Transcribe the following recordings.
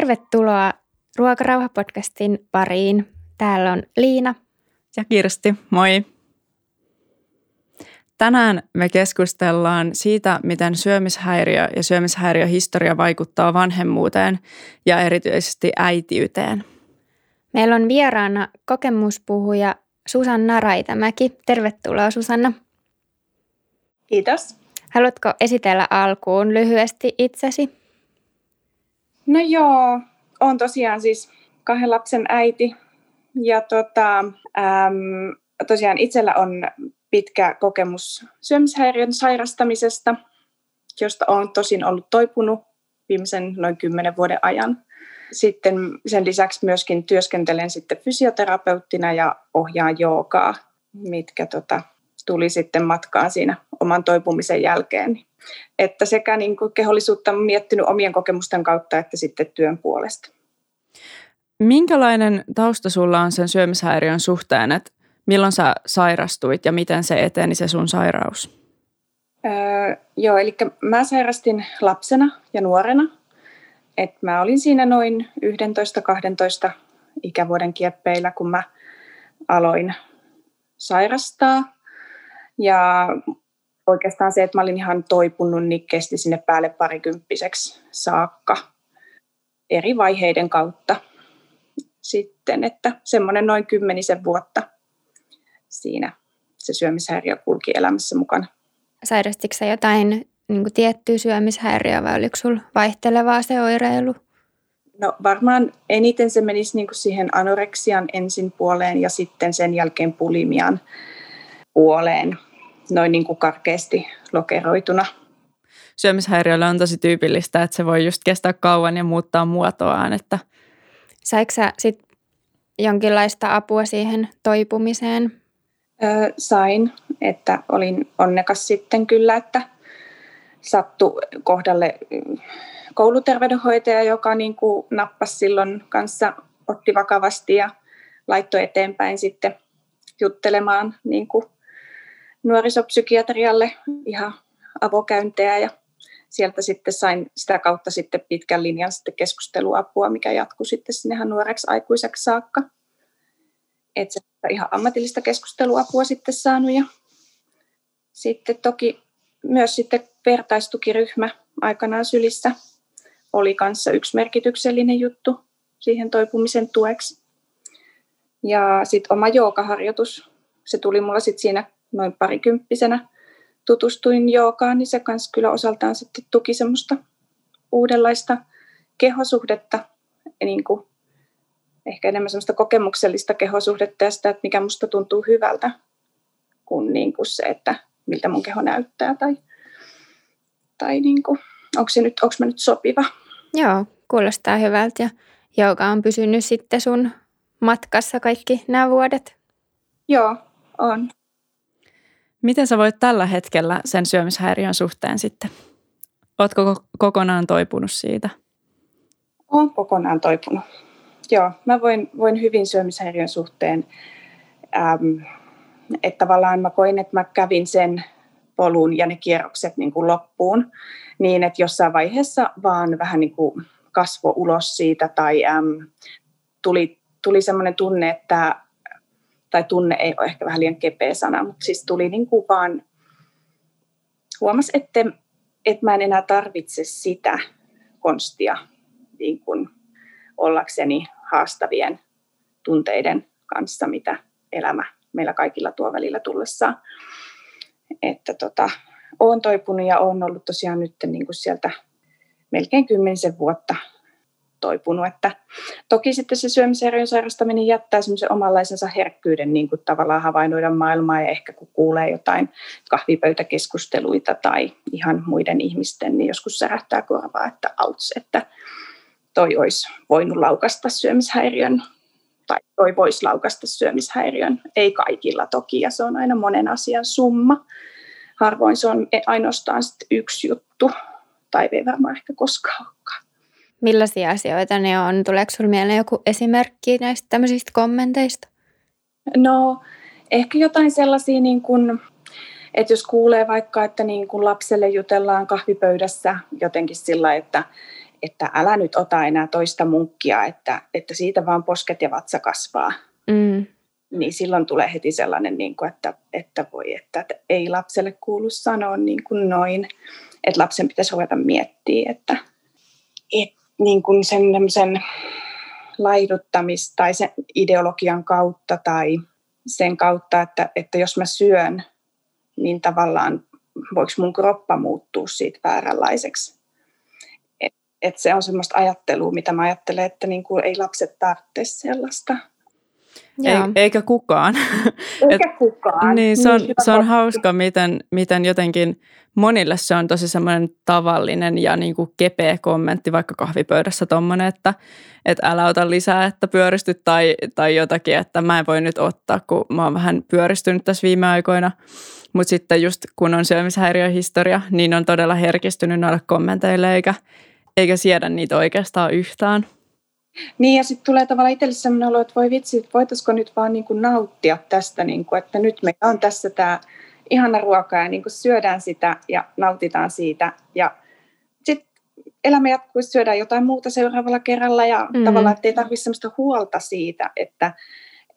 Tervetuloa Ruokarauha-podcastin pariin. Täällä on Liina. Ja Kirsti, moi. Tänään me keskustellaan siitä, miten syömishäiriö ja syömishäiriöhistoria vaikuttaa vanhemmuuteen ja erityisesti äitiyteen. Meillä on vieraana kokemuspuhuja Susanna Raitamäki. Tervetuloa Susanna. Kiitos. Haluatko esitellä alkuun lyhyesti itsesi? No joo, on tosiaan siis kahden lapsen äiti ja tota, äm, tosiaan itsellä on pitkä kokemus syömishäiriön sairastamisesta, josta olen tosin ollut toipunut viimeisen noin kymmenen vuoden ajan. Sitten sen lisäksi myöskin työskentelen sitten fysioterapeuttina ja ohjaan joogaa, mitkä tota, tuli sitten matkaan siinä oman toipumisen jälkeen. Että sekä niin kuin kehollisuutta on miettinyt omien kokemusten kautta että sitten työn puolesta. Minkälainen tausta sulla on sen syömishäiriön suhteen, että milloin sä sairastuit ja miten se eteni se sun sairaus? Öö, joo, eli mä sairastin lapsena ja nuorena. Et mä olin siinä noin 11-12 ikävuoden kieppeillä, kun mä aloin sairastaa. Ja oikeastaan se, että mä olin ihan toipunut, niin kesti sinne päälle parikymppiseksi saakka eri vaiheiden kautta sitten, että semmoinen noin kymmenisen vuotta siinä se syömishäiriö kulki elämässä mukana. Sairastitko sä jotain niin kuin tiettyä syömishäiriöä vai oliko sulla vaihtelevaa se oireilu? No varmaan eniten se menisi niin kuin siihen anoreksian ensin puoleen ja sitten sen jälkeen pulimian puoleen noin niin kuin karkeasti lokeroituna. Syömishäiriöllä on tosi tyypillistä, että se voi just kestää kauan ja muuttaa muotoaan. Että... Saiko sä sit jonkinlaista apua siihen toipumiseen? Öö, sain, että olin onnekas sitten kyllä, että sattu kohdalle kouluterveydenhoitaja, joka niin kuin nappasi silloin kanssa, otti vakavasti ja laittoi eteenpäin sitten juttelemaan niin kuin nuorisopsykiatrialle ihan avokäyntejä ja sieltä sitten sain sitä kautta sitten pitkän linjan sitten keskusteluapua, mikä jatkui sitten sinne nuoreksi aikuiseksi saakka. Että se ihan ammatillista keskusteluapua sitten saanut ja sitten toki myös sitten vertaistukiryhmä aikanaan sylissä oli kanssa yksi merkityksellinen juttu siihen toipumisen tueksi. Ja sitten oma joogaharjoitus, se tuli mulla sitten siinä noin parikymppisenä tutustuin joogaan, niin se kanssa kyllä osaltaan sitten tuki semmoista uudenlaista kehosuhdetta, niin kuin ehkä enemmän semmoista kokemuksellista kehosuhdetta ja sitä, että mikä musta tuntuu hyvältä, kuin, niin kuin se, että miltä mun keho näyttää tai, tai niin kuin, onko, se nyt, onko mä nyt sopiva. Joo, kuulostaa hyvältä ja jooga on pysynyt sitten sun matkassa kaikki nämä vuodet. Joo, on. Miten sä voit tällä hetkellä sen syömishäiriön suhteen sitten? Ootko kokonaan toipunut siitä? Olen kokonaan toipunut. Joo, mä voin, voin hyvin syömishäiriön suhteen. Ähm, että tavallaan mä koin, että mä kävin sen polun ja ne kierrokset niin kuin loppuun niin, että jossain vaiheessa vaan vähän niin kuin kasvo ulos siitä tai äm, tuli, tuli semmoinen tunne, että tai tunne ei ole ehkä vähän liian kepeä sana, mutta siis tuli niin kuin vaan, huomas, että, että mä en enää tarvitse sitä konstia niin kuin ollakseni haastavien tunteiden kanssa, mitä elämä meillä kaikilla tuo välillä tullessaan. Että tota, olen toipunut ja olen ollut tosiaan nyt niin kuin sieltä melkein kymmenisen vuotta toipunut. Että toki sitten se syömishäiriön sairastaminen jättää semmoisen omanlaisensa herkkyyden niin kuin tavallaan havainnoida maailmaa ja ehkä kun kuulee jotain kahvipöytäkeskusteluita tai ihan muiden ihmisten, niin joskus särähtää korvaa, että auts, että toi olisi voinut laukasta syömishäiriön tai toi voisi laukasta syömishäiriön. Ei kaikilla toki ja se on aina monen asian summa. Harvoin se on ainoastaan yksi juttu tai ei varmaan ehkä koskaan olekaan. Millaisia asioita ne on? Tuleeko sinulle mieleen joku esimerkki näistä tämmöisistä kommenteista? No ehkä jotain sellaisia, niin kuin, että jos kuulee vaikka, että niin kuin lapselle jutellaan kahvipöydässä jotenkin sillä, että että älä nyt ota enää toista munkkia, että, että siitä vaan posket ja vatsa kasvaa. Mm. Niin silloin tulee heti sellainen, niin kuin, että, että voi, että ei lapselle kuulu sanoa niin kuin noin. Että lapsen pitäisi ruveta miettiä, että, että niin kuin sen, laiduttamista tai sen ideologian kautta tai sen kautta, että, että jos mä syön, niin tavallaan voiko mun kroppa muuttua siitä vääränlaiseksi. Et, et se on semmoista ajattelua, mitä mä ajattelen, että niin kuin ei lapset tarvitse sellaista. Ei, eikä kukaan. Eikä Et, kukaan. Niin, se on, niin, se on hauska, miten, miten jotenkin monille se on tosi semmoinen tavallinen ja niin kuin kepeä kommentti vaikka kahvipöydässä tuommoinen, että, että älä ota lisää, että pyöristyt tai, tai jotakin, että mä en voi nyt ottaa, kun mä oon vähän pyöristynyt tässä viime aikoina. Mutta sitten just kun on syömishäiriöhistoria, niin on todella herkistynyt noille kommenteille eikä, eikä siedä niitä oikeastaan yhtään. Niin ja sitten tulee tavallaan itselle sellainen olo, että voi vitsi, että voitaisiko nyt vaan niin kuin nauttia tästä, niin kuin, että nyt meillä on tässä tämä ihana ruoka ja niin kuin syödään sitä ja nautitaan siitä. Ja sitten elämä jatkuu, syödään jotain muuta seuraavalla kerralla ja mm. tavallaan, että ei tarvitse sellaista huolta siitä, että,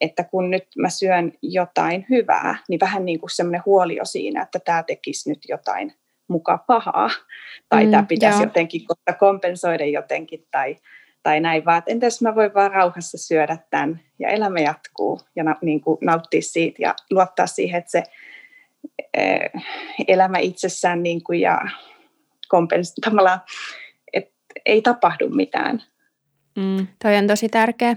että kun nyt mä syön jotain hyvää, niin vähän niin kuin semmoinen huoli jo siinä, että tämä tekisi nyt jotain muka pahaa tai mm, tämä pitäisi joo. jotenkin kompensoida jotenkin tai tai näin, vaan että entäs mä voin vaan rauhassa syödä tämän ja elämä jatkuu ja na, niin kuin nauttia siitä ja luottaa siihen, että se eh, elämä itsessään niin kuin ja kompens, että ei tapahdu mitään. Mm. Toi on tosi tärkeä.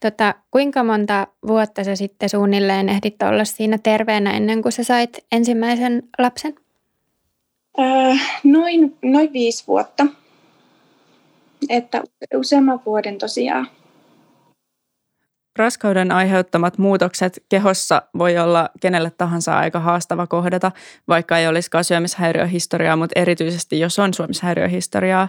Tota, kuinka monta vuotta sä sitten suunnilleen ehdit olla siinä terveenä ennen kuin sä sait ensimmäisen lapsen? Öö, noin, noin viisi vuotta että useamman vuoden tosiaan. Raskauden aiheuttamat muutokset kehossa voi olla kenelle tahansa aika haastava kohdata, vaikka ei olisikaan syömishäiriöhistoriaa, mutta erityisesti jos on syömishäiriöhistoriaa,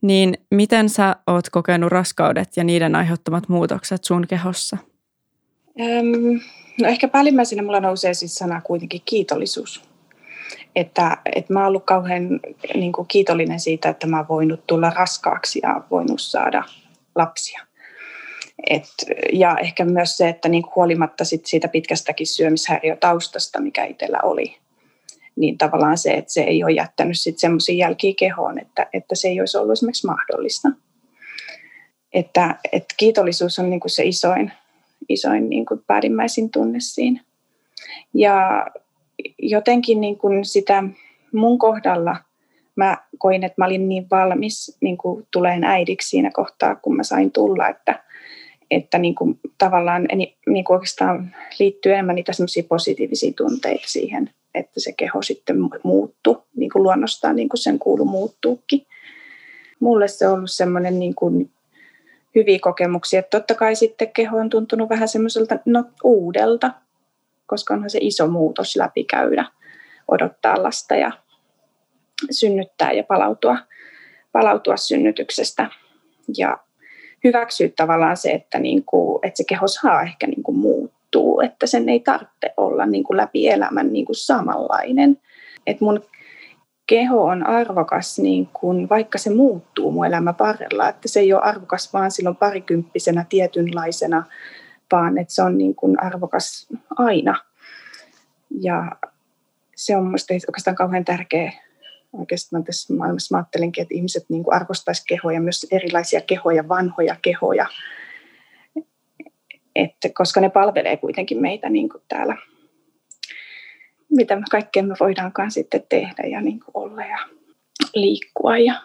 niin miten sä oot kokenut raskaudet ja niiden aiheuttamat muutokset sun kehossa? Öm, no ehkä päällimmäisenä mulla nousee siis sana kuitenkin kiitollisuus että, että mä oon ollut kauhean niin kuin kiitollinen siitä, että mä oon voinut tulla raskaaksi ja voinut saada lapsia. Et, ja ehkä myös se, että niin huolimatta sit siitä pitkästäkin syömishäiriötaustasta, mikä itsellä oli, niin tavallaan se, että se ei ole jättänyt sitten semmoisia jälkiä kehoon, että, että se ei olisi ollut esimerkiksi mahdollista. Että, että kiitollisuus on niin kuin se isoin, isoin niin kuin päällimmäisin tunne siinä. Ja jotenkin niin kuin sitä mun kohdalla mä koin, että mä olin niin valmis niin kuin tuleen äidiksi siinä kohtaa, kun mä sain tulla, että, että niin kuin tavallaan niin kuin oikeastaan liittyy enemmän niitä semmoisia positiivisia tunteita siihen, että se keho sitten muuttuu, niin kuin luonnostaan niin kuin sen kuulu muuttuukin. Mulle se on ollut semmoinen niin kuin hyviä kokemuksia, totta kai sitten keho on tuntunut vähän semmoiselta no, uudelta, koska onhan se iso muutos läpikäydä, odottaa lasta ja synnyttää ja palautua, palautua synnytyksestä. Ja hyväksyä tavallaan se, että, niin kuin, että se keho saa ehkä niin kuin muuttuu, että sen ei tarvitse olla niin kuin läpi elämän niin kuin samanlainen. Että mun keho on arvokas, niin kuin, vaikka se muuttuu mun elämä parrella, että se ei ole arvokas vaan silloin parikymppisenä tietynlaisena vaan että se on niin kuin arvokas aina. Ja se on minusta oikeastaan kauhean tärkeä oikeastaan tässä maailmassa. Mä ajattelenkin, että ihmiset niin kuin arvostaisi kehoja, myös erilaisia kehoja, vanhoja kehoja, että, koska ne palvelee kuitenkin meitä niin kuin täällä, mitä me kaikkea me voidaankaan sitten tehdä ja niin kuin olla ja liikkua. Ja,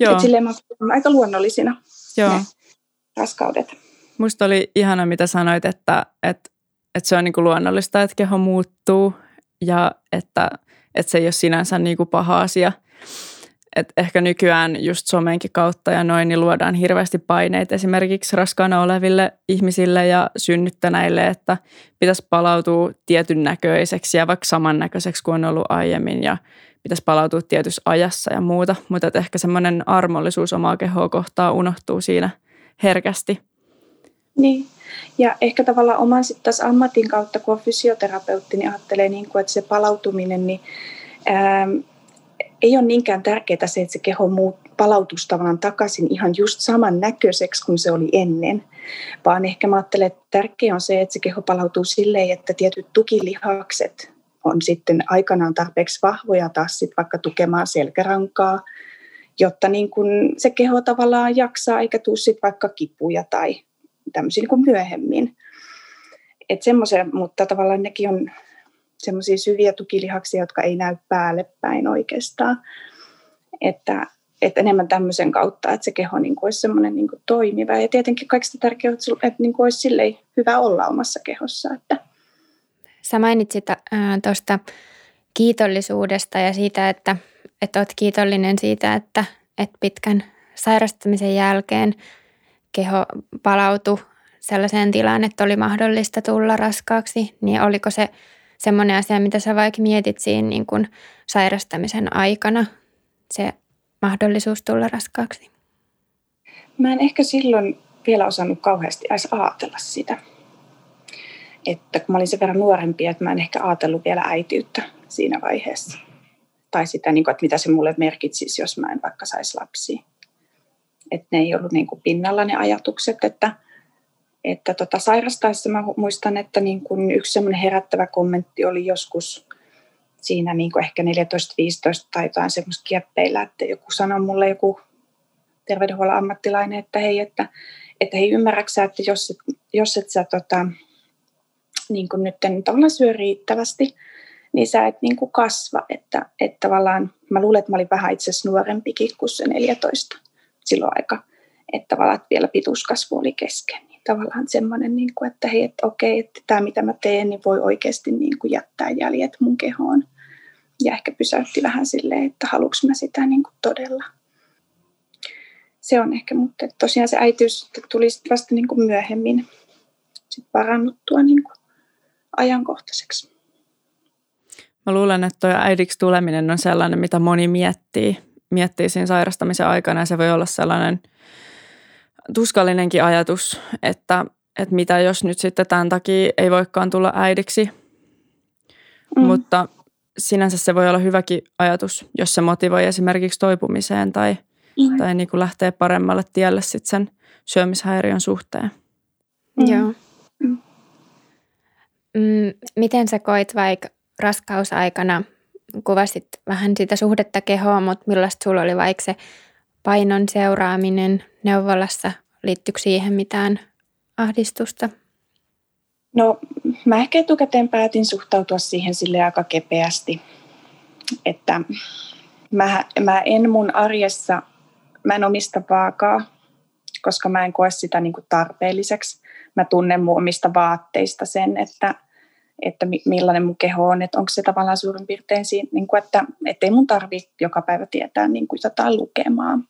Joo. Et silleen mä aika luonnollisina Joo. ne raskaudet. Musta oli ihana, mitä sanoit, että, että, että se on niin kuin luonnollista, että keho muuttuu ja että, että se ei ole sinänsä niin kuin paha asia. Et ehkä nykyään just somenkin kautta ja noin, niin luodaan hirveästi paineita esimerkiksi raskaana oleville ihmisille ja synnyttäneille, että pitäisi palautua tietyn näköiseksi ja vaikka samannäköiseksi kuin on ollut aiemmin ja pitäisi palautua tietyssä ajassa ja muuta. Mutta ehkä semmoinen armollisuus omaa kehoa kohtaa unohtuu siinä herkästi. Niin, ja ehkä tavallaan oman sitten taas ammatin kautta, kun on fysioterapeutti, niin ajattelee, niin kuin, että se palautuminen, niin ää, ei ole niinkään tärkeää se, että se keho muut, palautuisi tavallaan takaisin ihan just saman näköiseksi kuin se oli ennen, vaan ehkä mä ajattelen, että tärkeää on se, että se keho palautuu silleen, että tietyt tukilihakset on sitten aikanaan tarpeeksi vahvoja taas sit vaikka tukemaan selkärankaa, jotta niin kun se keho tavallaan jaksaa eikä tule sit vaikka kipuja tai tämmöisiä niin myöhemmin. Et mutta tavallaan nekin on semmoisia syviä tukilihaksia, jotka ei näy päälle päin oikeastaan. Että, että enemmän tämmöisen kautta, että se keho niin kuin olisi semmoinen niin kuin toimiva. Ja tietenkin kaikista tärkeää, että niin kuin olisi hyvä olla omassa kehossa. Että. Sä mainitsit äh, tuosta kiitollisuudesta ja siitä, että, että olet kiitollinen siitä, että, että pitkän sairastamisen jälkeen keho palautui sellaiseen tilaan, että oli mahdollista tulla raskaaksi, niin oliko se semmoinen asia, mitä sä vaikka mietit siinä niin kuin sairastamisen aikana, se mahdollisuus tulla raskaaksi? Mä en ehkä silloin vielä osannut kauheasti edes ajatella sitä. Että kun mä olin sen verran nuorempi, että mä en ehkä ajatellut vielä äitiyttä siinä vaiheessa. Tai sitä, niin että mitä se mulle merkitsisi, jos mä en vaikka saisi lapsia. Että ne ei ollut niin kuin pinnalla ne ajatukset, että – että tota, sairastaessa mä muistan, että niin kun yksi semmoinen herättävä kommentti oli joskus siinä niin kuin ehkä 14-15 tai jotain semmoista kieppeillä, että joku sanoi mulle joku terveydenhuollon ammattilainen, että hei, että, että hei ymmärräksä, että jos, jos et sä tota, niin kuin nyt tavallaan syö riittävästi, niin sä et niin kuin kasva. Että, että tavallaan, mä luulen, että mä olin vähän itse asiassa nuorempikin kuin se 14 silloin aika. Että tavallaan vielä pituuskasvu oli kesken tavallaan semmoinen, niin kuin, että hei, että okei, että tämä mitä mä teen, niin voi oikeasti niin kuin jättää jäljet mun kehoon. Ja ehkä pysäytti vähän silleen, että haluanko mä sitä niin kuin todella. Se on ehkä, mutta tosiaan se äitiys tuli vasta niin kuin myöhemmin sit parannuttua niin kuin ajankohtaiseksi. Mä luulen, että tuo äidiksi tuleminen on sellainen, mitä moni miettii, miettii siinä sairastamisen aikana ja se voi olla sellainen – tuskallinenkin ajatus, että, että mitä jos nyt sitten tämän takia ei voikaan tulla äidiksi. Mm. Mutta sinänsä se voi olla hyväkin ajatus, jos se motivoi esimerkiksi toipumiseen tai, mm. tai niin kuin lähtee paremmalle tielle sitten sen syömishäiriön suhteen. Mm. Joo. Mm. mm. Miten sä koit vaikka raskausaikana, kuvasit vähän sitä suhdetta kehoon, mutta millaista sulla oli vaikka se painon seuraaminen neuvolassa, liittyykö siihen mitään ahdistusta? No mä ehkä etukäteen päätin suhtautua siihen sille aika kepeästi, että mä, mä en mun arjessa, mä en omista vaakaa, koska mä en koe sitä niin kuin tarpeelliseksi. Mä tunnen mun omista vaatteista sen, että, että millainen mun keho on, että onko se tavallaan suurin piirtein siinä, niin kuin, että ei mun tarvitse joka päivä tietää niin kuin jotain lukemaan.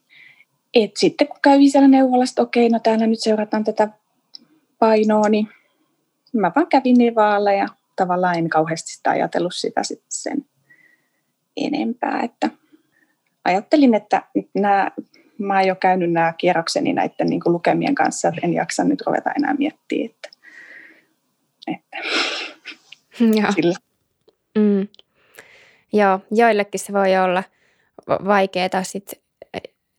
Et sitten kun käy siellä neuvolasta, että okei, no täällä nyt seurataan tätä painoa, niin mä vaan kävin vaalla ja tavallaan en kauheasti sitä ajatellut sitä sitten sen enempää. Että ajattelin, että nämä, mä oon jo käynyt nämä kierrokseni näiden niin kuin lukemien kanssa, että en jaksa nyt ruveta enää miettiä, että, että Joo. Sillä. Mm. Joo, joillekin se voi olla vaikeaa sitten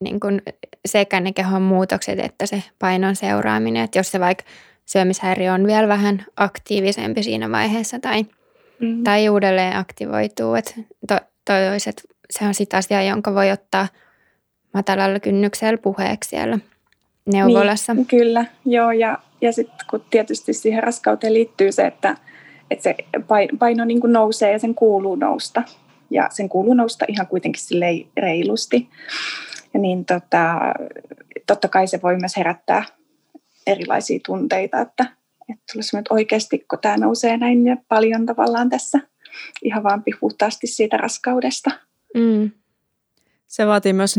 niin kuin sekä ne kehon muutokset että se painon seuraaminen. Että jos se vaikka syömishäiriö on vielä vähän aktiivisempi siinä vaiheessa tai, mm. tai uudelleen aktivoituu. Että to, toiset, se on sitä asiaa, jonka voi ottaa matalalla kynnyksellä puheeksi siellä neuvolassa. Niin, kyllä, joo. Ja, ja sitten kun tietysti siihen raskauteen liittyy se, että, että se paino niin kuin nousee ja sen kuuluu nousta. Ja sen kuuluu nousta ihan kuitenkin reilusti. Ja niin tota, totta kai se voi myös herättää erilaisia tunteita, että, että tulee että oikeasti kun tämä nousee näin paljon tavallaan tässä ihan vaan puhtaasti siitä raskaudesta. Mm. Se vaatii myös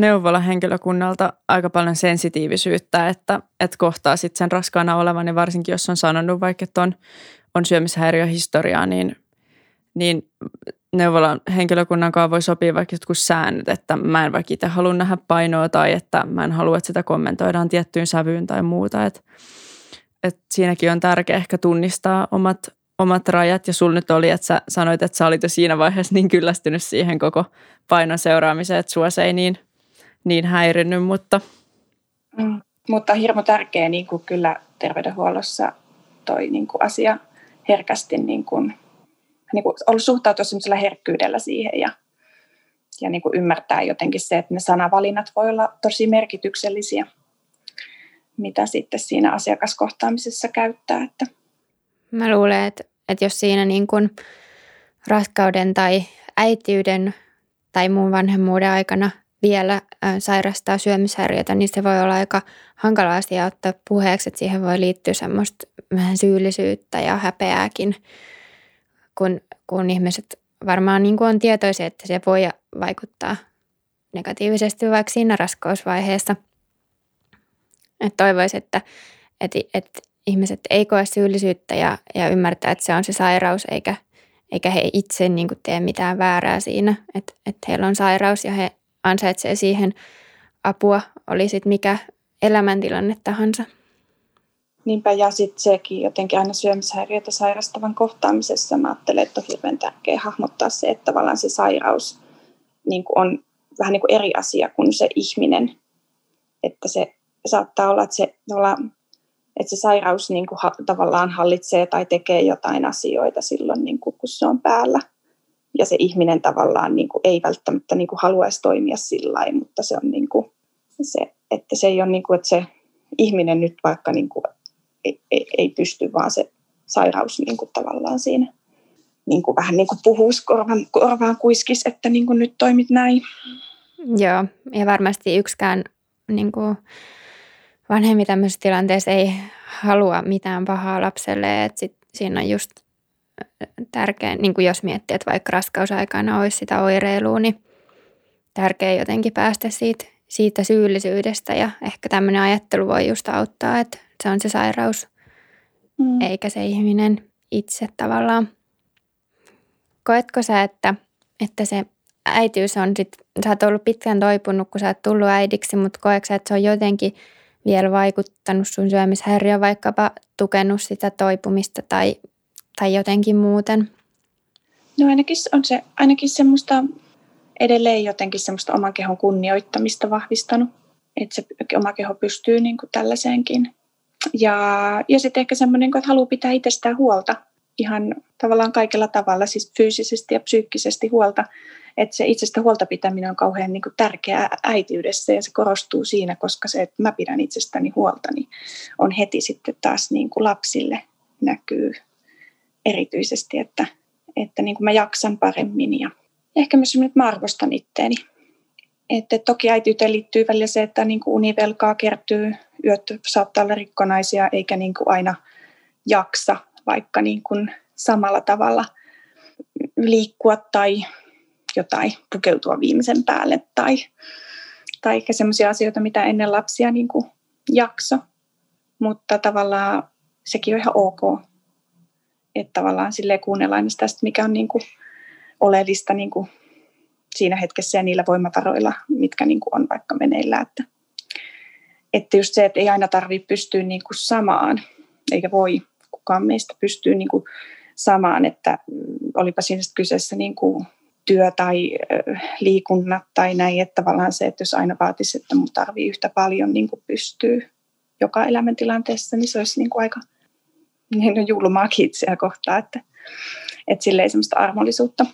henkilökunnalta aika paljon sensitiivisyyttä, että, että kohtaa sitten sen raskaana olevan ja varsinkin jos on sanonut vaikka, että on, on syömishäiriöhistoriaa, niin, niin neuvolan henkilökunnan kanssa voi sopia vaikka jotkut säännöt, että mä en vaikka itse halua nähdä painoa tai että mä en halua, että sitä kommentoidaan tiettyyn sävyyn tai muuta. Et, et siinäkin on tärkeää ehkä tunnistaa omat, omat rajat ja sul nyt oli, että sä sanoit, että sä olit jo siinä vaiheessa niin kyllästynyt siihen koko painon seuraamiseen, että sua se ei niin, niin häirinnyt, mutta... Mm, mutta hirmu tärkeä niin kuin kyllä terveydenhuollossa toi niin kuin asia herkästi niin kuin, niin kuin ollut suhtautua sellaisella herkkyydellä siihen ja, ja niin kuin ymmärtää jotenkin se, että ne sanavalinnat voi olla tosi merkityksellisiä, mitä sitten siinä asiakaskohtaamisessa käyttää. Että. Mä luulen, että, että jos siinä niin kuin raskauden tai äitiyden tai muun vanhemmuuden aikana vielä sairastaa syömishäiriötä, niin se voi olla aika hankala asia ottaa puheeksi, että siihen voi liittyä semmoista vähän syyllisyyttä ja häpeääkin, kun, kun ihmiset varmaan niin kuin on tietoisia, että se voi vaikuttaa negatiivisesti vaikka siinä raskausvaiheessa. Että toivoisi, että, että, että ihmiset ei koe syyllisyyttä ja, ja ymmärtää, että se on se sairaus, eikä, eikä he itse niin kuin tee mitään väärää siinä, että, että heillä on sairaus ja he ansaitsee siihen apua, oli sitten mikä elämäntilanne tahansa. Niinpä ja sitten sekin jotenkin aina syömishäiriötä sairastavan kohtaamisessa mä ajattelen, että on hirveän tärkeää hahmottaa se, että tavallaan se sairaus niin on vähän niin kuin eri asia kuin se ihminen. Että se saattaa olla, että se, että se sairaus niin kuin tavallaan hallitsee tai tekee jotain asioita silloin, niin kuin, kun se on päällä. Ja se ihminen tavallaan niin kuin, ei välttämättä niin kuin, haluaisi toimia sillä lailla, mutta se on niin kuin, se, että se ei ole niin kuin, että se ihminen nyt vaikka niin kuin, ei, ei, ei pysty, vaan se sairaus niin kuin, tavallaan siinä niin kuin, vähän niin kuin puhuisi korvan, korvaan kuiskis, että niin kuin, nyt toimit näin. Joo, ja varmasti yksikään niin kuin, vanhemmi tämmöisessä tilanteessa ei halua mitään pahaa lapselle, että sit siinä on just tärkeä, niin kuin jos miettii, että vaikka raskausaikana olisi sitä oireilua, niin tärkeä jotenkin päästä siitä, siitä syyllisyydestä ja ehkä tämmöinen ajattelu voi just auttaa, että se on se sairaus, mm. eikä se ihminen itse tavallaan. Koetko sä, että, että se äitiys on sit, sä oot ollut pitkään toipunut, kun sä oot tullut äidiksi, mutta koetko sä, että se on jotenkin vielä vaikuttanut sun syömishäiriöön, vaikkapa tukenut sitä toipumista tai, tai jotenkin muuten? No ainakin on se ainakin semmoista edelleen jotenkin semmoista oman kehon kunnioittamista vahvistanut, että se oma keho pystyy niin kuin tällaiseenkin. Ja, ja sitten ehkä semmoinen, että haluaa pitää itsestään huolta ihan tavallaan kaikella tavalla, siis fyysisesti ja psyykkisesti huolta. Että se itsestä huolta pitäminen on kauhean niin kuin tärkeää äitiydessä ja se korostuu siinä, koska se, että mä pidän itsestäni huolta, niin on heti sitten taas niin kuin lapsille näkyy erityisesti, että, että niin kuin mä jaksan paremmin ja ehkä myös että mä arvostan itteeni. Että toki äityyteen liittyy välillä se, että niin kuin univelkaa kertyy, yöt saattaa olla rikkonaisia eikä niin kuin aina jaksa vaikka niin kuin samalla tavalla liikkua tai jotain pukeutua viimeisen päälle tai, tai ehkä sellaisia asioita, mitä ennen lapsia niin kuin jakso. Mutta tavallaan sekin on ihan ok. Että tavallaan silleen kuunnellaan sitä, mikä on niin kuin oleellista niin kuin siinä hetkessä ja niillä voimavaroilla, mitkä niin kuin on vaikka meneillä. Että, että just se, että ei aina tarvitse pystyä niin kuin samaan, eikä voi kukaan meistä pystyä niin kuin samaan, että olipa siinä kyseessä niin kuin työ tai liikunnat tai näin, että tavallaan se, että jos aina vaatisi, että mun tarvii yhtä paljon niin kuin pystyy joka elämäntilanteessa, niin se olisi niin kuin aika niin julmaakin itseä kohtaa, että, että sille ei semmoista armollisuutta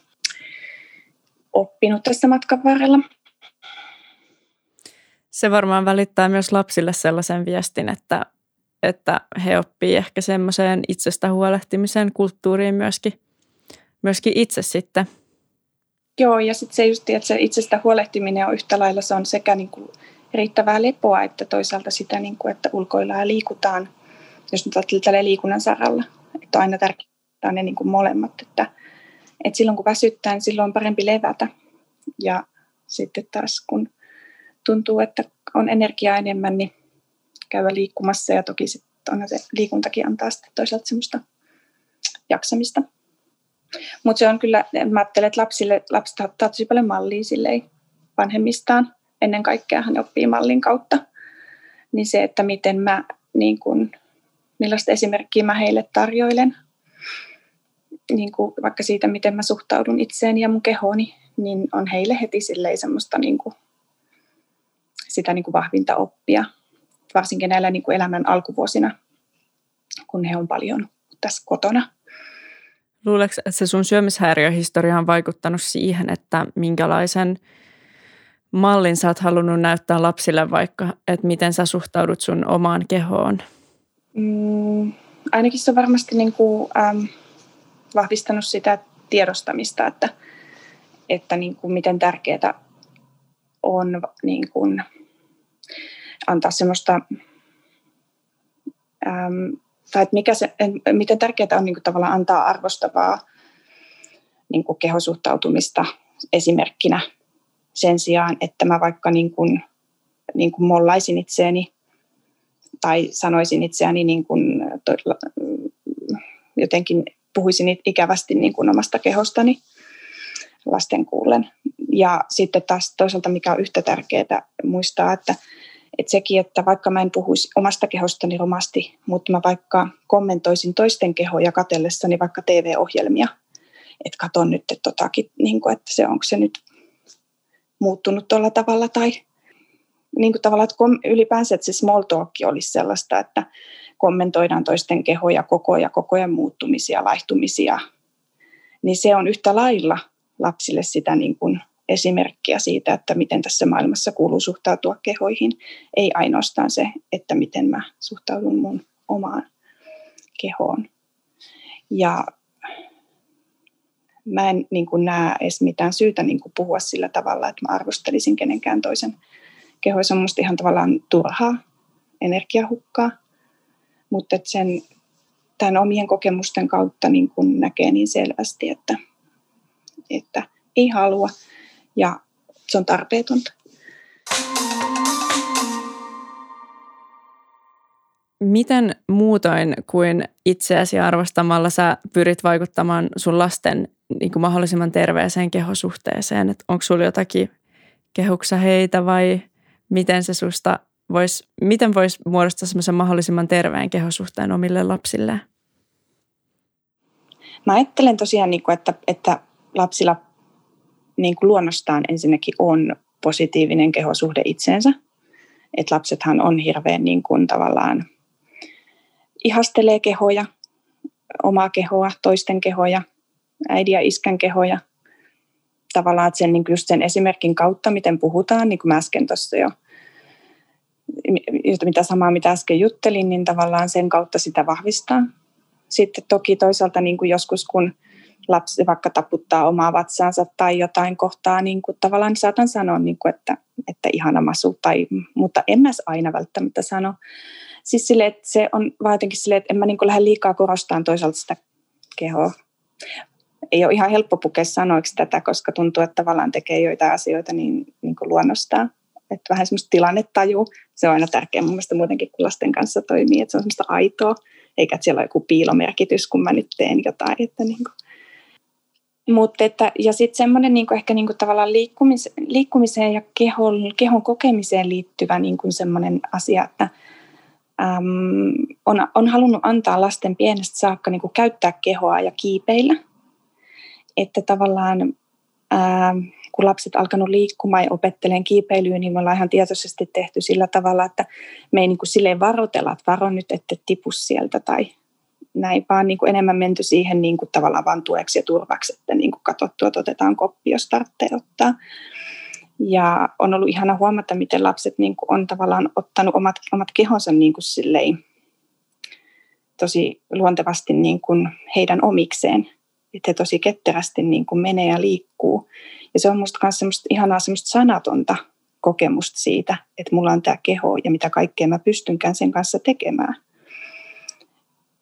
oppinut tässä matkan varrella. Se varmaan välittää myös lapsille sellaisen viestin, että, että he oppii ehkä semmoiseen itsestä huolehtimisen kulttuuriin myöskin, myöskin itse sitten. Joo, ja sitten se just, että se itsestä huolehtiminen on yhtä lailla, se on sekä niin kuin riittävää lepoa, että toisaalta sitä, niin kuin, että ulkoillaan ja liikutaan, jos nyt ajattelee liikunnan saralla, että on aina tärkeää on ne niin kuin molemmat, että et silloin kun väsyttää, niin silloin on parempi levätä. Ja sitten taas kun tuntuu, että on energiaa enemmän, niin käydä liikkumassa ja toki sitten on se liikuntakin antaa sitten toisaalta semmoista jaksamista. Mutta se on kyllä, mä ajattelen, että lapsille, lapset ottaa tosi paljon mallia silleen vanhemmistaan. Ennen kaikkea hän oppii mallin kautta. Niin se, että miten mä, niin kun, millaista esimerkkiä mä heille tarjoilen, niin kuin vaikka siitä, miten mä suhtaudun itseeni ja mun kehooni, niin on heille heti semmoista niin kuin sitä niin kuin vahvinta oppia, varsinkin näillä niin kuin elämän alkuvuosina, kun he on paljon tässä kotona. Luuleeko, että se sun syömishäiriöhistoria on vaikuttanut siihen, että minkälaisen mallin sä oot halunnut näyttää lapsille vaikka, että miten sä suhtaudut sun omaan kehoon? Mm, ainakin se on varmasti niin kuin, ähm, vahvistanut sitä tiedostamista, että, että niin kuin miten tärkeää on niin kuin, antaa semmoista, ähm, tai että mikä se, miten tärkeää on niin kuin tavallaan antaa arvostavaa niin kuin kehosuhtautumista esimerkkinä sen sijaan, että mä vaikka niin kuin, niin kuin mollaisin itseäni tai sanoisin itseäni niin kuin, jotenkin puhuisin ikävästi niin kuin omasta kehostani lasten kuullen. Ja sitten taas toisaalta, mikä on yhtä tärkeää muistaa, että, että sekin, että vaikka mä en puhuisi omasta kehostani romasti, mutta mä vaikka kommentoisin toisten kehoja katellessani vaikka TV-ohjelmia, että katon nyt että totakin, niin kuin, että se onko se nyt muuttunut tuolla tavalla tai niin kuin tavallaan, että ylipäänsä että se small talk olisi sellaista, että kommentoidaan toisten kehoja, kokoja, kokoja muuttumisia, laihtumisia, niin se on yhtä lailla lapsille sitä niin kuin esimerkkiä siitä, että miten tässä maailmassa kuuluu suhtautua kehoihin. Ei ainoastaan se, että miten mä suhtaudun mun omaan kehoon. Ja mä en niin kuin näe edes mitään syytä niin kuin puhua sillä tavalla, että mä arvostelisin kenenkään toisen kehoa. Se on musta ihan tavallaan turhaa energiahukkaa. Mutta sen tämän omien kokemusten kautta niin kuin näkee niin selvästi, että, että ei halua ja se on tarpeetonta. Miten muutoin kuin itseäsi arvostamalla sä pyrit vaikuttamaan sun lasten niin kuin mahdollisimman terveeseen kehosuhteeseen? Onko sulla jotakin kehuksa heitä vai miten se susta vois, miten voisi muodostaa semmoisen mahdollisimman terveen kehosuhteen omille lapsille? Mä ajattelen tosiaan, niin kuin, että, että lapsilla niin kuin luonnostaan ensinnäkin on positiivinen kehosuhde itseensä. Että lapsethan on hirveän niin kuin tavallaan ihastelee kehoja, omaa kehoa, toisten kehoja, äidin ja iskän kehoja. Tavallaan että sen, niin just sen esimerkin kautta, miten puhutaan, niin kuin mä äsken tuossa jo, mitä samaa mitä äsken juttelin, niin tavallaan sen kautta sitä vahvistaa. Sitten toki toisaalta niin kuin joskus, kun lapsi vaikka taputtaa omaa vatsaansa tai jotain kohtaa, niin kuin tavallaan saatan sanoa, niin kuin, että, että ihana masu, tai, mutta en mä aina välttämättä sano. Siis sille, että se on vaan jotenkin silleen, että en mä niin lähde liikaa korostamaan toisaalta sitä kehoa. Ei ole ihan helppo pukea sanoiksi tätä, koska tuntuu, että tavallaan tekee joitain asioita niin, niin kuin luonnostaan. Että vähän semmoista tilannetaju, se on aina tärkeä mun mielestä muutenkin, kun lasten kanssa toimii, että se on semmoista aitoa, eikä että siellä ole joku piilomerkitys, kun mä nyt teen jotain. Että niin kuin, mutta että, ja sitten semmoinen niin ehkä niin kuin tavallaan liikkumis, liikkumiseen ja kehon, kehon kokemiseen liittyvä niin kuin semmoinen asia, että äm, on, on halunnut antaa lasten pienestä saakka niin kuin käyttää kehoa ja kiipeillä. Että tavallaan äm, kun lapset alkanut liikkumaan ja opettelemaan kiipeilyä, niin me ollaan ihan tietoisesti tehty sillä tavalla, että me ei niin kuin silleen varotella, että varo nyt, että tipu sieltä tai näin, vaan niin kuin enemmän menty siihen niin kuin tavallaan vain tueksi ja turvaksi, että niin kuin katsottu, että otetaan koppi, jos tarvitsee ottaa. Ja on ollut ihana huomata, miten lapset niin kuin on tavallaan ottanut omat, omat kehonsa niin kuin silleen, tosi luontevasti niin kuin heidän omikseen. Että he tosi ketterästi niin kuin menee ja liikkuu. Ja se on musta myös semmoista ihanaa semmoista sanatonta kokemusta siitä, että mulla on tämä keho ja mitä kaikkea mä pystynkään sen kanssa tekemään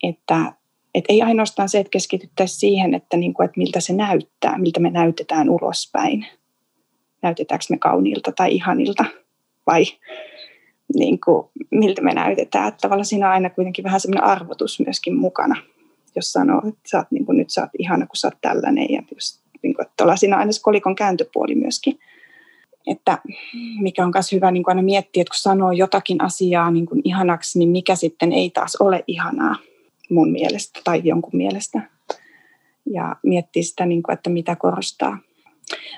että, että ei ainoastaan se, että keskityttäisiin siihen, että, niin kuin, että miltä se näyttää, miltä me näytetään ulospäin. Näytetäänkö me kauniilta tai ihanilta vai niin kuin, miltä me näytetään. Että tavallaan siinä on aina kuitenkin vähän semmoinen arvotus myöskin mukana, jos sanoo, että sä oot, niin kuin, nyt sä oot ihana, kun sä oot tällainen. Ja jos, niin kuin, että siinä aina se kolikon kääntöpuoli myöskin. Että mikä on myös hyvä niin kuin aina miettiä, että kun sanoo jotakin asiaa niin kuin ihanaksi, niin mikä sitten ei taas ole ihanaa mun mielestä tai jonkun mielestä. Ja miettiä sitä, niin kuin, että mitä korostaa.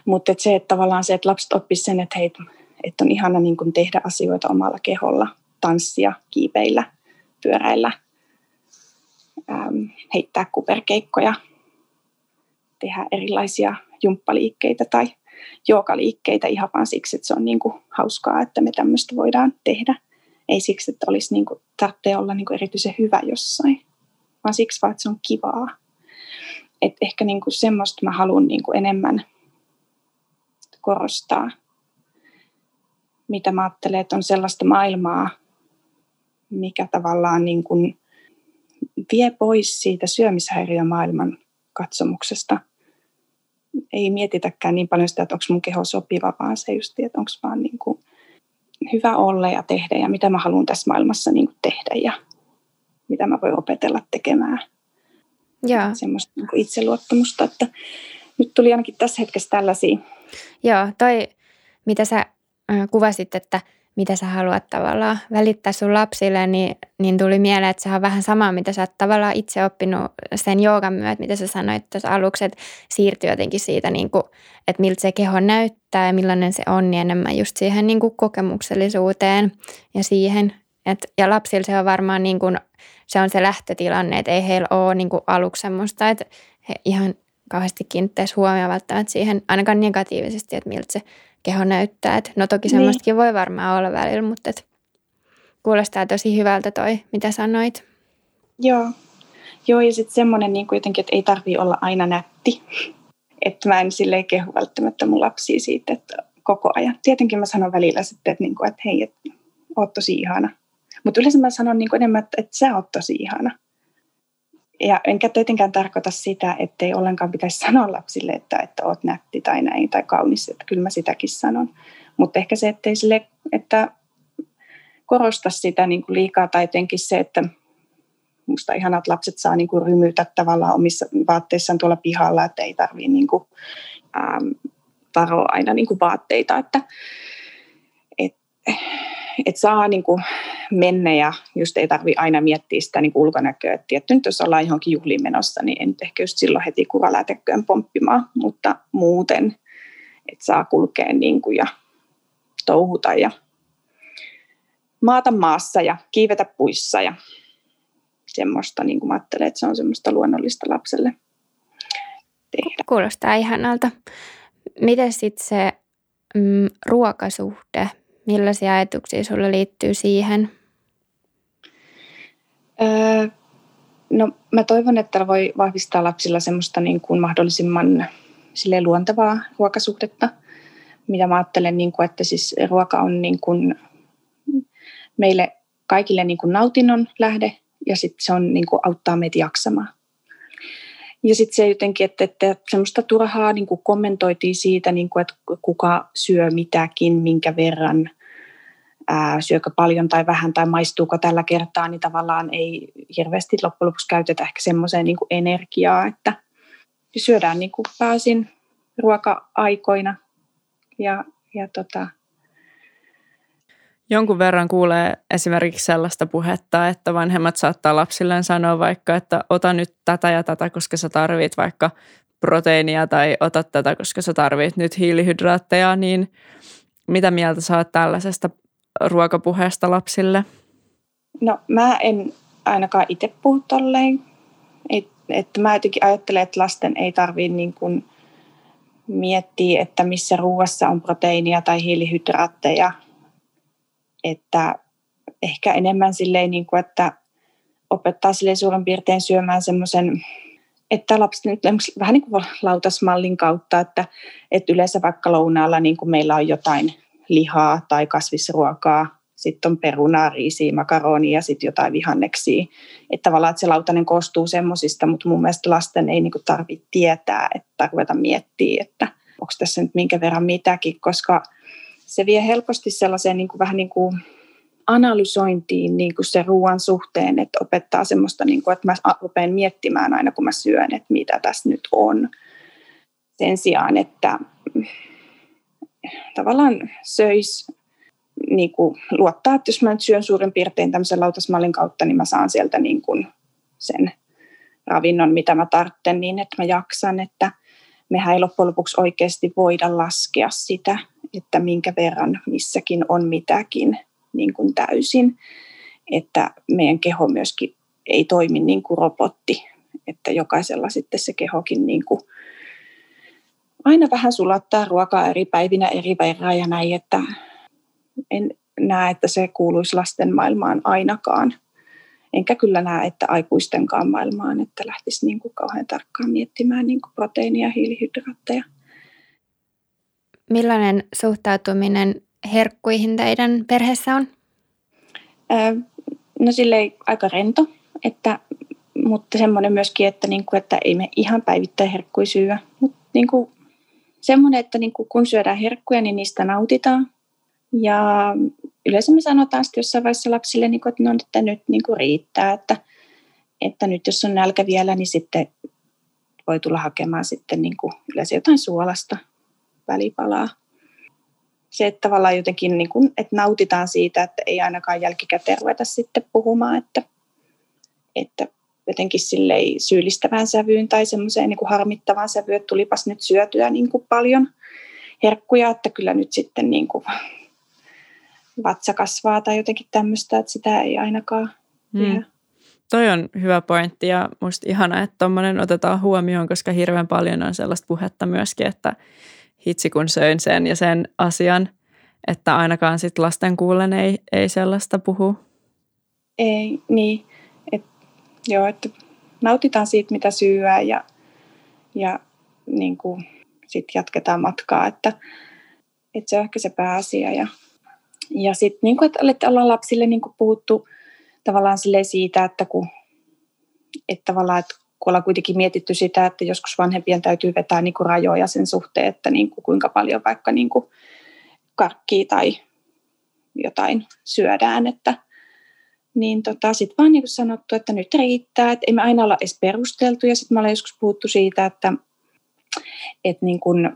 Mutta et se, että tavallaan se, että lapset oppisivat sen, että hei, että on ihana niin kuin tehdä asioita omalla keholla, tanssia, kiipeillä, pyöräillä, äm, heittää kuperkeikkoja, tehdä erilaisia jumppaliikkeitä tai jookaliikkeitä ihan vaan siksi, että se on niin kuin hauskaa, että me tämmöistä voidaan tehdä. Ei siksi, että olisi niin kuin, tarvitsee olla niin kuin erityisen hyvä jossain, vaan siksi vaan, että se on kivaa. Et ehkä niin kuin semmoista mä haluan niin kuin enemmän korostaa, mitä mä ajattelen, että on sellaista maailmaa, mikä tavallaan niin kuin vie pois siitä syömishäiriömaailman katsomuksesta. Ei mietitäkään niin paljon sitä, että onko mun keho sopiva, vaan se just, että onko vaan niin kuin hyvä olla ja tehdä ja mitä mä haluan tässä maailmassa niin kuin tehdä ja mitä mä voin opetella tekemään. Ja. Semmoista niin kuin itseluottamusta, että nyt tuli ainakin tässä hetkessä tällaisia. Joo, toi mitä sä kuvasit, että – mitä sä haluat tavallaan välittää sun lapsille, niin, niin tuli mieleen, että se on vähän sama, mitä sä oot tavallaan itse oppinut sen joogan myötä, mitä sä sanoit tuossa aluksi, että siirtyy jotenkin siitä, niin kuin, että miltä se keho näyttää ja millainen se on, niin enemmän just siihen niin kuin kokemuksellisuuteen ja siihen. Et, ja lapsilla se on varmaan niin kuin, se on se lähtötilanne, että ei heillä ole niin kuin aluksi semmoista, että he ihan kauheasti kiinnittäisi huomioon välttämättä siihen ainakaan negatiivisesti, että miltä se keho näyttää. Et no toki niin. semmoistakin niin. voi varmaan olla välillä, mutta et kuulostaa tosi hyvältä toi, mitä sanoit. Joo, Joo ja sitten semmoinen niin jotenkin, että ei tarvii olla aina nätti. Että mä en silleen kehu välttämättä mun lapsia siitä, että koko ajan. Tietenkin mä sanon välillä sitten, että, niin kuin, että hei, että oot tosi ihana. Mutta yleensä mä sanon niin kuin enemmän, että, että sä oot tosi ihana. Ja enkä tietenkään tarkoita sitä, että ei ollenkaan pitäisi sanoa lapsille, että, että oot nätti tai näin tai kaunis, että kyllä mä sitäkin sanon. Mutta ehkä se, ettei sille, että korosta sitä niin kuin liikaa tai jotenkin se, että musta ihanat lapset saa niin kuin rymytä tavallaan omissa vaatteissaan tuolla pihalla, että ei tarvitse niin kuin, ähm, varoa aina niin kuin vaatteita, että et, et saa niin kuin mennä ja just ei tarvi aina miettiä sitä niin ulkonäköä. Et tietty nyt jos ollaan johonkin juhliin menossa, niin en ehkä just silloin heti kuvaläteköön pomppimaan, mutta muuten, että saa kulkea niin kuin ja touhuta ja maata maassa ja kiivetä puissa ja semmoista, niin kuin mä ajattelen, että se on semmoista luonnollista lapselle tehdä. Kuulostaa ihanalta. Miten sitten se mm, ruokasuhde, millaisia ajatuksia sulla liittyy siihen? Öö, no mä toivon, että voi vahvistaa lapsilla semmoista niin kuin mahdollisimman sille luontevaa ruokasuhdetta, mitä mä ajattelen, niin kuin, että siis ruoka on niin kuin meille kaikille niin kuin nautinnon lähde ja sitten se on niin kuin auttaa meitä jaksamaan. Ja sitten se jotenkin, että, että semmoista turhaa niin kuin kommentoitiin siitä, niin kuin, että kuka syö mitäkin, minkä verran, ää, syökö paljon tai vähän tai maistuuko tällä kertaa, niin tavallaan ei hirveästi loppujen lopuksi käytetä ehkä semmoiseen niin energiaa, että syödään niin kuin pääsin ruoka-aikoina ja, ja tota, Jonkun verran kuulee esimerkiksi sellaista puhetta, että vanhemmat saattaa lapsilleen sanoa vaikka, että ota nyt tätä ja tätä, koska sä tarvit vaikka proteiinia tai ota tätä, koska sä tarvit nyt hiilihydraatteja, niin mitä mieltä saat tällaisesta ruokapuheesta lapsille? No mä en ainakaan itse puhu tolleen. Et, että mä jotenkin ajattelen, että lasten ei tarvitse niin kuin miettiä, että missä ruoassa on proteiinia tai hiilihydraatteja. Että ehkä enemmän silleen, niin kuin, että opettaa sille suurin piirtein syömään semmoisen, että lapset nyt vähän niin kuin lautasmallin kautta, että, että yleensä vaikka lounaalla niin kuin meillä on jotain lihaa tai kasvisruokaa, sitten on perunaa, riisiä, makaronia ja sitten jotain vihanneksia. Että tavallaan että se lautanen koostuu semmoisista, mutta mun mielestä lasten ei niinku tarvitse tietää, että ruveta miettiä, että onko tässä nyt minkä verran mitäkin, koska se vie helposti sellaiseen niinku, vähän niin kuin analysointiin niin kuin se ruoan suhteen, että opettaa semmoista, niin kuin, että mä rupean miettimään aina kun mä syön, että mitä tässä nyt on. Sen sijaan, että tavallaan söisi niin kuin luottaa, että jos mä nyt syön suurin piirtein tämmöisen lautasmallin kautta, niin mä saan sieltä niin kuin sen ravinnon, mitä mä tarvitsen niin, että mä jaksan, että mehän ei loppujen lopuksi oikeasti voida laskea sitä, että minkä verran missäkin on mitäkin niin kuin täysin. Että meidän keho myöskin ei toimi niin kuin robotti, että jokaisella sitten se kehokin niin kuin aina vähän sulattaa ruokaa eri päivinä eri verran ja näin, että en näe, että se kuuluisi lasten maailmaan ainakaan. Enkä kyllä näe, että aikuistenkaan maailmaan, että lähtisi niin kuin kauhean tarkkaan miettimään niin kuin proteiinia ja hiilihydraatteja. Millainen suhtautuminen herkkuihin teidän perheessä on? no silleen aika rento, että, mutta semmoinen myöskin, että, niin kuin, että ei me ihan päivittäin herkkuja syö. Mutta niin kuin, semmoinen, että niin kun syödään herkkuja, niin niistä nautitaan. Ja yleensä me sanotaan sitten jossain vaiheessa lapsille, niin kuin, että, no, että nyt niin kuin riittää, että, että nyt jos on nälkä vielä, niin sitten voi tulla hakemaan sitten niin kuin yleensä jotain suolasta välipalaa. Se, että tavallaan jotenkin niin kuin, että nautitaan siitä, että ei ainakaan jälkikäteen ruveta sitten puhumaan, että, että jotenkin sillei syyllistävään sävyyn tai semmoiseen niin harmittavaan sävyyn, että tulipas nyt syötyä niin kuin paljon herkkuja, että kyllä nyt sitten niin kuin vatsa kasvaa tai jotenkin tämmöistä, että sitä ei ainakaan mm. Toi on hyvä pointti ja musta ihana, että tuommoinen otetaan huomioon, koska hirveän paljon on sellaista puhetta myöskin, että hitsi kun söin sen ja sen asian, että ainakaan sit lasten kuulen ei, ei sellaista puhu. Ei, niin. Joo, että nautitaan siitä, mitä syyä ja, ja niin kuin, sitten jatketaan matkaa, että, että se on ehkä se pääasia. Ja ja sitten niin kuin, että ollaan lapsille niin kuin puhuttu tavallaan siitä, että kun, että tavallaan, että kun ollaan kuitenkin mietitty sitä, että joskus vanhempien täytyy vetää niin kuin rajoja sen suhteen, että niin kuin kuinka paljon vaikka niin kuin karkkia tai jotain syödään, että niin tota, sitten vaan niin sanottu, että nyt riittää, että ei me aina olla edes perusteltu ja sitten mä olen joskus puhuttu siitä, että, että niin kuin,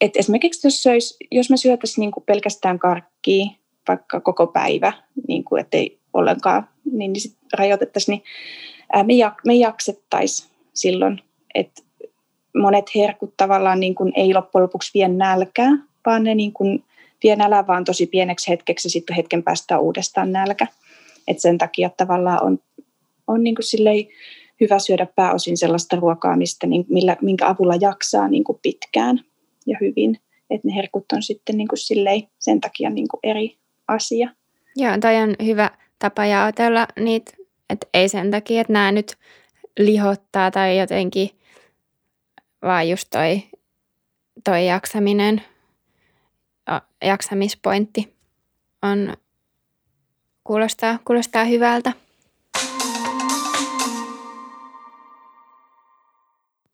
et esimerkiksi jos, söis, jos mä syötäisiin niin pelkästään karkkia vaikka koko päivä, niin kuin ettei ollenkaan, niin, niin sit rajoitettaisiin, niin ää, me, jak, me jaksettaisiin silloin, että monet herkut tavallaan niin kuin ei loppujen lopuksi vie nälkää, vaan ne niin kuin vie nälää vaan tosi pieneksi hetkeksi ja sitten hetken päästä uudestaan nälkä. Et sen takia tavallaan on, on niin kuin hyvä syödä pääosin sellaista ruokaa, mistä, niin, millä, minkä avulla jaksaa niin kuin pitkään ja hyvin. Että ne herkut on sitten niin kuin sen takia niin kuin eri asia. Joo, toi on hyvä tapa jaotella niitä, että ei sen takia, että nämä nyt lihottaa tai jotenkin, vaan just toi, toi jaksaminen, jaksamispointti on, kuulostaa, kuulostaa hyvältä.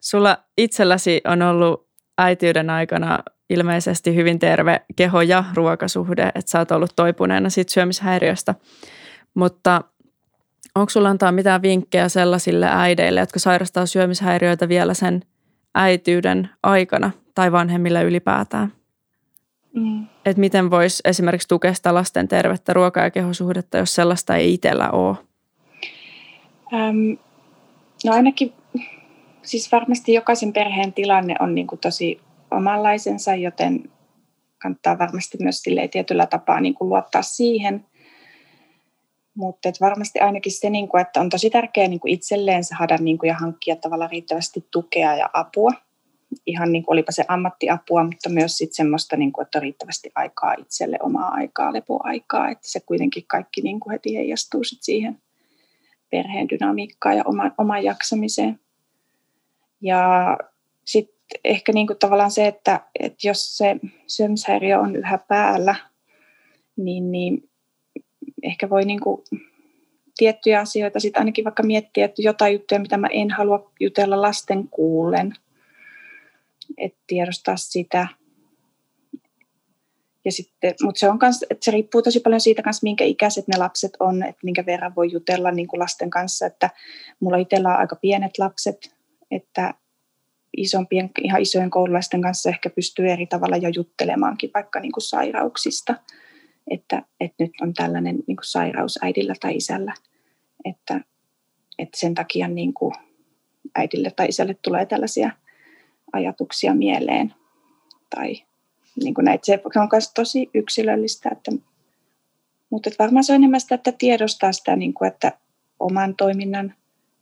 Sulla itselläsi on ollut äitiyden aikana ilmeisesti hyvin terve keho- ja ruokasuhde, että sä oot ollut toipuneena siitä syömishäiriöstä. Mutta onko sulla antaa mitään vinkkejä sellaisille äideille, jotka sairastaa syömishäiriöitä vielä sen äitiyden aikana tai vanhemmille ylipäätään? Mm. Että miten voisi esimerkiksi tukea sitä lasten tervettä ruoka- ja kehosuhdetta, jos sellaista ei itsellä ole? Ähm, no ainakin siis varmasti jokaisen perheen tilanne on niin kuin tosi omanlaisensa, joten kannattaa varmasti myös tietyllä tapaa niin kuin luottaa siihen. Mutta varmasti ainakin se, niin kuin, että on tosi tärkeää niin kuin itselleen saada niin kuin, ja hankkia tavallaan riittävästi tukea ja apua. Ihan niin kuin olipa se ammattiapua, mutta myös sit semmoista, niin kuin, että on riittävästi aikaa itselle, omaa aikaa, lepoaikaa. Että se kuitenkin kaikki niin kuin heti heijastuu sit siihen perheen dynamiikkaan ja oman, oman jaksamiseen. Ja sitten ehkä niin kuin tavallaan se, että, että jos se syömishäiriö on yhä päällä, niin, niin ehkä voi niin kuin tiettyjä asioita sitten ainakin vaikka miettiä, että jotain juttuja, mitä mä en halua jutella lasten kuulen, että tiedostaa sitä. Ja sitten, mutta se, on kans, että se riippuu tosi paljon siitä kanssa, minkä ikäiset ne lapset on, että minkä verran voi jutella niin kuin lasten kanssa. Että mulla itsellä on aika pienet lapset, että isompien, ihan isojen koululaisten kanssa ehkä pystyy eri tavalla jo juttelemaankin vaikka niin kuin sairauksista, että, että nyt on tällainen niin kuin sairaus äidillä tai isällä, että, että sen takia niin kuin äidille tai isälle tulee tällaisia ajatuksia mieleen tai niin kuin näitä, se on myös tosi yksilöllistä, että, mutta että varmaan se on enemmän sitä, että tiedostaa sitä, niin kuin, että oman toiminnan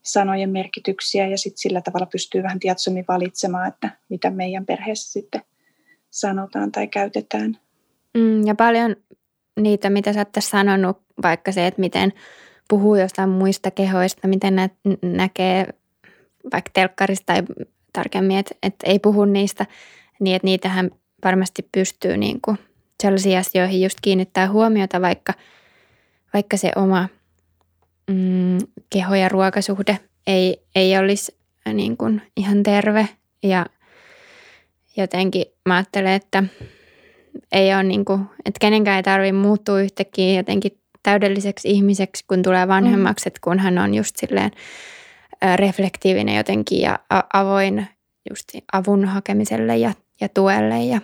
sanojen merkityksiä ja sitten sillä tavalla pystyy vähän tietoisemmin valitsemaan, että mitä meidän perheessä sitten sanotaan tai käytetään. Mm, ja paljon niitä, mitä sä oot sanonut, vaikka se, että miten puhuu jostain muista kehoista, miten nä- näkee vaikka telkkarista tai tarkemmin, että, että ei puhu niistä, niin että niitähän varmasti pystyy niin kuin sellaisiin asioihin just kiinnittää huomiota, vaikka, vaikka se oma mm, keho- ja ruokasuhde ei, ei olisi niin kuin ihan terve ja jotenkin mä ajattelen, että ei ole niin kuin, että kenenkään ei tarvitse muuttua yhtäkkiä jotenkin täydelliseksi ihmiseksi, kun tulee vanhemmaksi, mm. että kun hän on just silleen reflektiivinen jotenkin ja avoin just avun hakemiselle ja, ja tuelle ja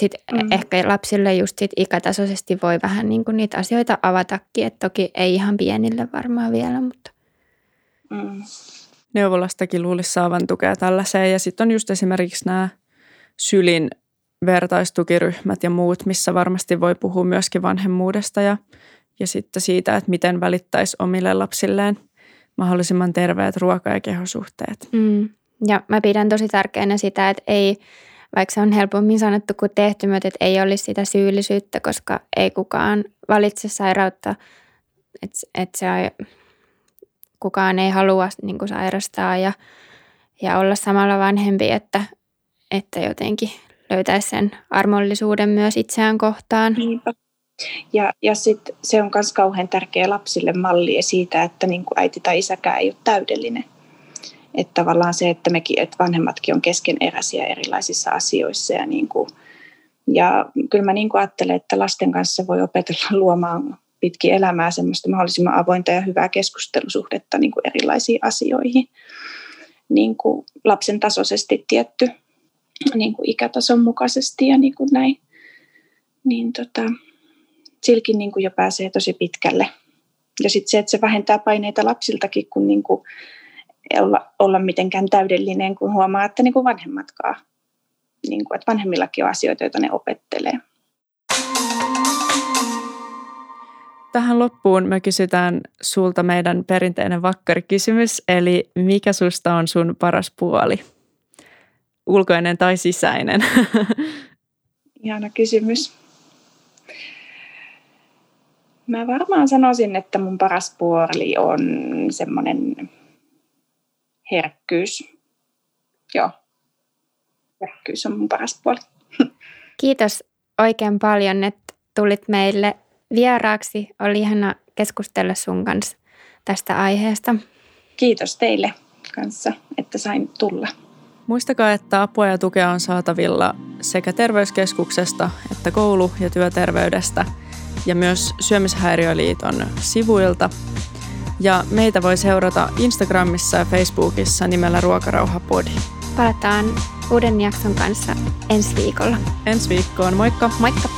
sitten mm. ehkä lapsille just sit ikätasoisesti voi vähän niin kuin niitä asioita avatakin, että toki ei ihan pienille varmaan vielä, mutta. Mm. Neuvolastakin luulisi saavan tukea tällaiseen ja sitten on just esimerkiksi nämä sylin vertaistukiryhmät ja muut, missä varmasti voi puhua myöskin vanhemmuudesta ja, ja sitten siitä, että miten välittäisi omille lapsilleen mahdollisimman terveet ruoka- ja kehosuhteet. Mm. Ja mä pidän tosi tärkeänä sitä, että ei, vaikka se on helpommin sanottu kuin tehty, mutta että ei olisi sitä syyllisyyttä, koska ei kukaan valitse sairautta. Että et se on, kukaan ei halua niin kuin sairastaa ja, ja olla samalla vanhempi, että, että jotenkin löytäisi sen armollisuuden myös itseään kohtaan. Niinpä. Ja, ja sitten se on myös kauhean tärkeä lapsille malli siitä, että niin äiti tai isäkään ei ole täydellinen. Että tavallaan se, että, mekin, että vanhemmatkin on keskeneräisiä erilaisissa asioissa. Ja, niin kuin, ja kyllä mä niin ajattelen, että lasten kanssa voi opetella luomaan pitkin elämää semmoista mahdollisimman avointa ja hyvää keskustelusuhdetta niin erilaisiin asioihin. Niin lapsen tasoisesti tietty niin ikätason mukaisesti ja niin näin. Niin tota, silläkin niin kuin jo pääsee tosi pitkälle. Ja sitten se, että se vähentää paineita lapsiltakin, kun niin kuin olla, olla mitenkään täydellinen, kun huomaa, että niin kuin vanhemmatkaan, niin kuin, että vanhemmillakin on asioita, joita ne opettelee. Tähän loppuun me kysytään sulta meidän perinteinen vakkarikysymys, eli mikä susta on sun paras puoli? Ulkoinen tai sisäinen? Ihana kysymys. Mä varmaan sanoisin, että mun paras puoli on semmoinen herkkyys. Joo, herkkyys on mun paras puoli. Kiitos oikein paljon, että tulit meille vieraaksi. Oli ihana keskustella sun kanssa tästä aiheesta. Kiitos teille kanssa, että sain tulla. Muistakaa, että apua ja tukea on saatavilla sekä terveyskeskuksesta että koulu- ja työterveydestä ja myös Syömishäiriöliiton sivuilta. Ja meitä voi seurata Instagramissa ja Facebookissa nimellä Ruokarauhapodi. Palataan uuden jakson kanssa ensi viikolla. Ensi viikkoon, moikka! Moikka!